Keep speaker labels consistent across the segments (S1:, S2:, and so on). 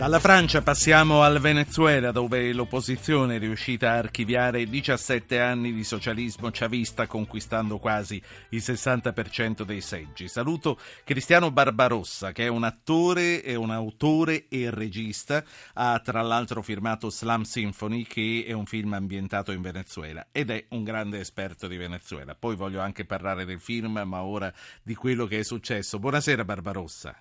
S1: Dalla Francia passiamo al Venezuela dove l'opposizione è riuscita a archiviare 17 anni di socialismo chavista conquistando quasi il 60% dei seggi. Saluto Cristiano Barbarossa che è un attore, è un autore e regista, ha tra l'altro firmato Slam Symphony che è un film ambientato in Venezuela ed è un grande esperto di Venezuela. Poi voglio anche parlare del film ma ora di quello che è successo. Buonasera Barbarossa.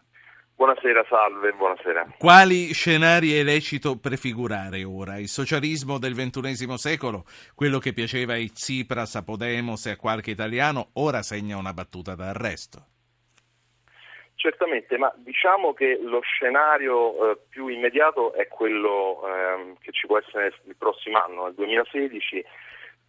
S2: Buonasera, salve, buonasera.
S1: Quali scenari è lecito prefigurare ora? Il socialismo del XXI secolo, quello che piaceva ai Tsipras, a Podemos e a qualche italiano, ora segna una battuta d'arresto.
S2: Certamente, ma diciamo che lo scenario eh, più immediato è quello eh, che ci può essere il prossimo anno, nel 2016,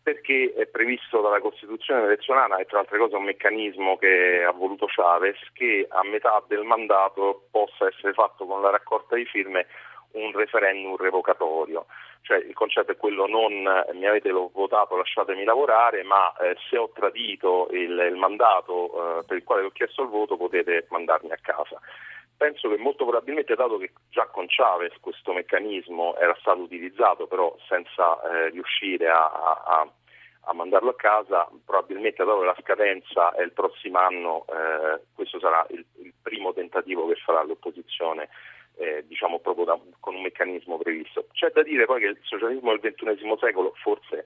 S2: perché è previsto dalla Costituzione venezuelana e tra altre cose un meccanismo che ha voluto Chavez che a metà del mandato possa essere fatto con la raccolta di firme un referendum revocatorio. Cioè il concetto è quello non mi avete votato, lasciatemi lavorare, ma eh, se ho tradito il, il mandato eh, per il quale ho chiesto il voto potete mandarmi a casa penso che molto probabilmente, dato che già con Chavez questo meccanismo era stato utilizzato, però senza eh, riuscire a, a, a, mandarlo a casa, probabilmente dato che la scadenza è il prossimo anno, eh, questo sarà il, il, primo tentativo che farà l'opposizione. Eh, diciamo proprio da, con un meccanismo previsto. C'è da dire poi che il socialismo del XXI secolo forse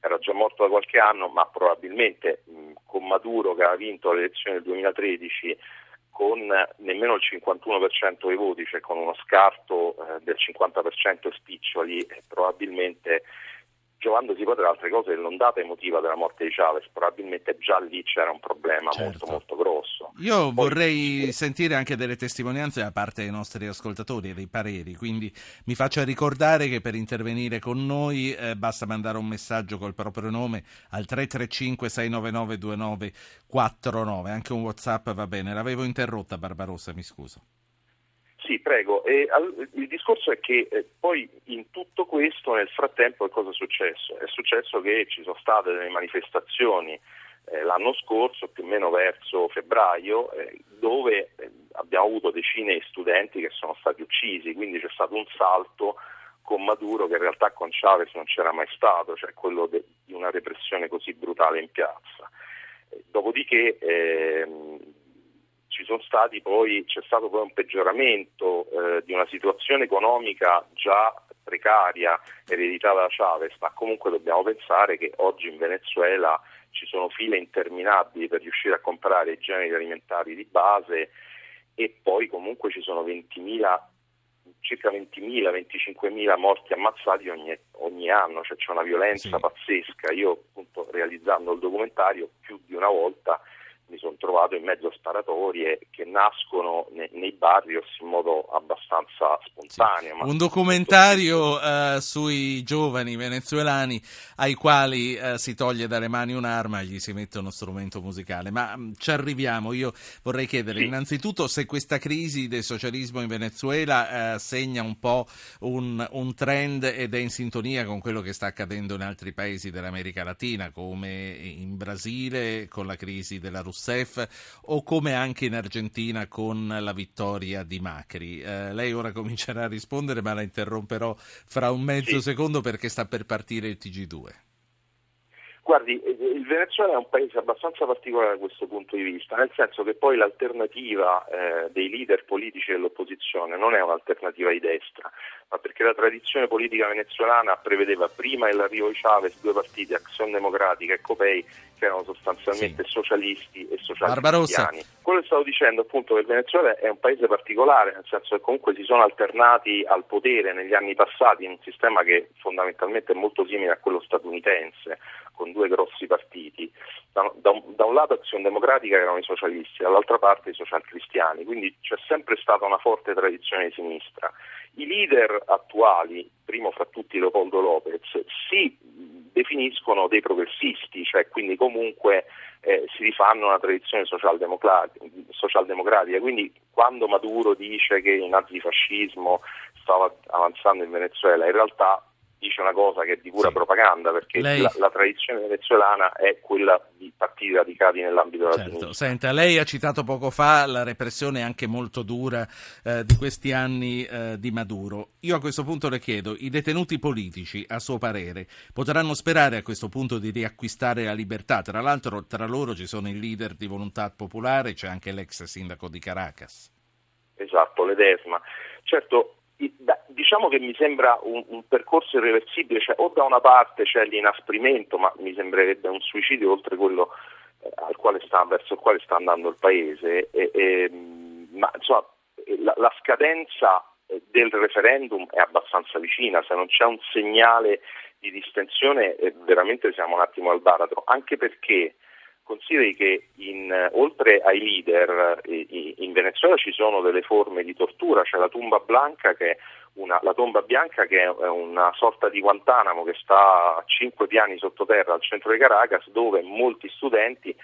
S2: era già morto da qualche anno, ma probabilmente mh, con Maduro che ha vinto le elezioni del 2013 con nemmeno il 51% dei voti, cioè con uno scarto eh, del 50% spiccioli, probabilmente giovandosi poi tra altre cose dell'ondata emotiva della morte di Chavez, probabilmente già lì c'era un problema certo. molto molto grosso.
S1: Io poi, vorrei eh, sentire anche delle testimonianze da parte dei nostri ascoltatori e dei pareri, quindi mi faccia ricordare che per intervenire con noi eh, basta mandare un messaggio col proprio nome al 335 699 2949, anche un Whatsapp va bene. L'avevo interrotta Barbarossa, mi scuso.
S2: Sì, prego. Al, il discorso è che eh, poi in tutto questo nel frattempo cosa è successo? È successo che ci sono state delle manifestazioni eh, l'anno scorso, più o meno verso febbraio, eh, dove eh, abbiamo avuto decine di studenti che sono stati uccisi, quindi c'è stato un salto con Maduro che in realtà con Chavez non c'era mai stato, cioè quello de, di una repressione così brutale in piazza. Eh, dopodiché ehm, ci sono stati poi, c'è stato poi un peggioramento eh, di una situazione economica già precaria ereditata da Chavez, ma comunque dobbiamo pensare che oggi in Venezuela ci sono file interminabili per riuscire a comprare i generi alimentari di base e poi comunque ci sono 20.000 circa 20.000, 25.000 morti ammazzati ogni, ogni anno, cioè c'è una violenza sì. pazzesca. Io appunto realizzando il documentario più di una volta mi sono trovato in mezzo a sparatorie che nascono nei, nei barrios in modo abbastanza spontaneo.
S1: Sì. Un documentario uh, sui giovani venezuelani ai quali uh, si toglie dalle mani un'arma e gli si mette uno strumento musicale. Ma um, ci arriviamo. Io vorrei chiedere sì. innanzitutto se questa crisi del socialismo in Venezuela uh, segna un po' un, un trend ed è in sintonia con quello che sta accadendo in altri paesi dell'America Latina, come in Brasile con la crisi della Russia Rousseff o come anche in Argentina con la vittoria di Macri. Eh, lei ora comincerà a rispondere ma la interromperò fra un mezzo sì. secondo perché sta per partire il TG2.
S2: Guardi, eh, il Venezuela è un paese abbastanza particolare da questo punto di vista, nel senso che poi l'alternativa eh, dei leader politici dell'opposizione non è un'alternativa di destra, ma perché la tradizione politica venezuelana prevedeva prima l'arrivo di Chavez due partiti, Azione Democratica e Copei, erano sostanzialmente sì. socialisti e socialisti cristiani. Quello che stavo dicendo appunto che il Venezuela è un paese particolare, nel senso che comunque si sono alternati al potere negli anni passati in un sistema che fondamentalmente è molto simile a quello statunitense, con due grossi partiti. Da, da, un, da un, lato Azione Democratica erano i socialisti, dall'altra parte i socialcristiani, quindi c'è sempre stata una forte tradizione di sinistra. I leader attuali, primo fra tutti Leopoldo Lopez, si definiscono dei progressisti, cioè quindi comunque eh, si rifanno a una tradizione socialdemocratica, socialdemocratica. Quindi quando Maduro dice che il nazifascismo stava avanzando in Venezuela, in realtà dice una cosa che è di pura sì. propaganda, perché
S1: lei...
S2: la, la, tradizione venezuelana è quella di partiti radicati nell'ambito della
S1: certo.
S2: sinistra.
S1: Senta, lei ha citato poco fa la repressione anche molto dura eh, di questi anni eh, di Maduro. Io a questo punto le chiedo, i detenuti politici, a suo parere, potranno sperare a questo punto di riacquistare la libertà? Tra l'altro tra loro ci sono il leader di Volontà Popolare, c'è anche l'ex sindaco di Caracas.
S2: Esatto, Ledesma. Certo, diciamo che mi sembra un, un, percorso irreversibile, cioè o da una parte c'è l'inasprimento, ma mi sembrerebbe un suicidio oltre quello eh, sta, verso il quale sta andando il Paese, e, e, ma insomma la, la scadenza del referendum è abbastanza vicina, se non c'è un segnale di distensione eh, veramente siamo un attimo al baratro, anche perché consideri che in, oltre ai leader in Venezuela ci sono delle forme di tortura, c'è la tumba blanca che una, tomba bianca che è una sorta di Guantanamo che sta a cinque piani sottoterra al centro di Caracas dove molti studenti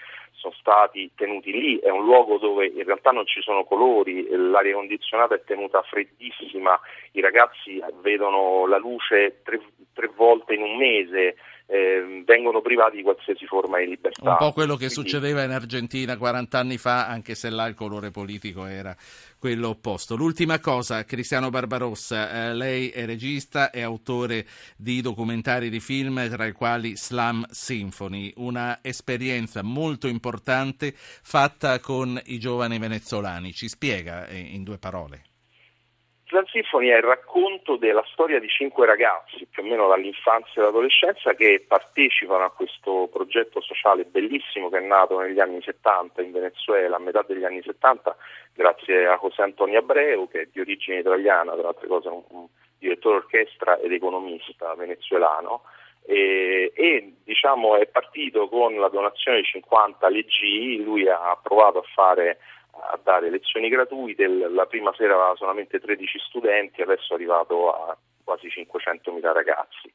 S2: sono stati tenuti lì, è un luogo dove in realtà non ci sono colori, l'aria condizionata è tenuta freddissima, i ragazzi vedono la luce tre, tre volte in un mese, eh, vengono privati di qualsiasi forma di libertà.
S1: Un po' quello che Quindi... succedeva in Argentina 40 anni fa, anche se là il colore politico era quello opposto. L'ultima cosa, Cristiano Barbarossa, eh, lei è regista e autore di documentari di film, tra i quali Slam Symphony, una esperienza molto importante fatta con i giovani venezuelani. Ci spiega eh, in due parole?
S2: Slam Symphony è il racconto della storia di cinque ragazzi, più o meno dall'infanzia e all'adolescenza, che partecipano a questo progetto sociale bellissimo che è nato negli anni 70 in Venezuela, a metà degli anni 70, grazie a José Antonio Abreu, che è di origine italiana, tra altre cose un direttore orchestra ed economista venezuelano. E, e diciamo, è partito con la donazione di 50 LG, lui ha provato a fare a dare lezioni gratuite, la prima sera aveva solamente 13 studenti, adesso è arrivato a quasi 500.000 ragazzi.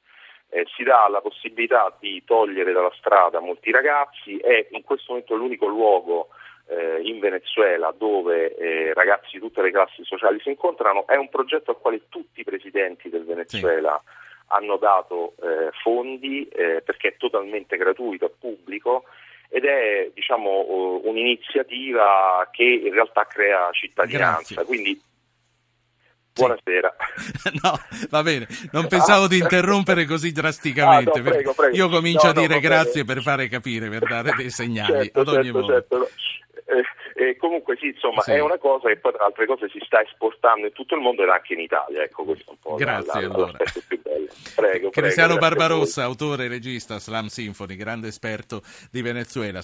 S2: Eh, si dà la possibilità di togliere dalla strada molti ragazzi, è in questo momento l'unico luogo eh, in Venezuela dove eh, ragazzi di tutte le classi sociali si incontrano, è un progetto al quale tutti i presidenti del Venezuela sì. Hanno dato eh, fondi eh, perché è totalmente gratuito, è pubblico ed è diciamo, un'iniziativa che in realtà crea cittadinanza. Quindi Buonasera.
S1: no, va bene, non pensavo di interrompere così drasticamente.
S2: Ah, no, prego, prego.
S1: Io comincio
S2: no,
S1: a dire
S2: no,
S1: grazie per fare capire, per dare dei segnali
S2: certo,
S1: ad ogni
S2: certo,
S1: modo.
S2: Certo. Eh, eh, comunque sì, insomma,
S1: sì.
S2: è una cosa che poi tra altre cose si sta esportando in tutto il mondo ed anche in Italia. Ecco, questo è un po'
S1: grazie,
S2: la, la,
S1: allora.
S2: più bello. Prego,
S1: Cristiano
S2: prego,
S1: Barbarossa, autore e regista, Slam Symphony, grande esperto di Venezuela.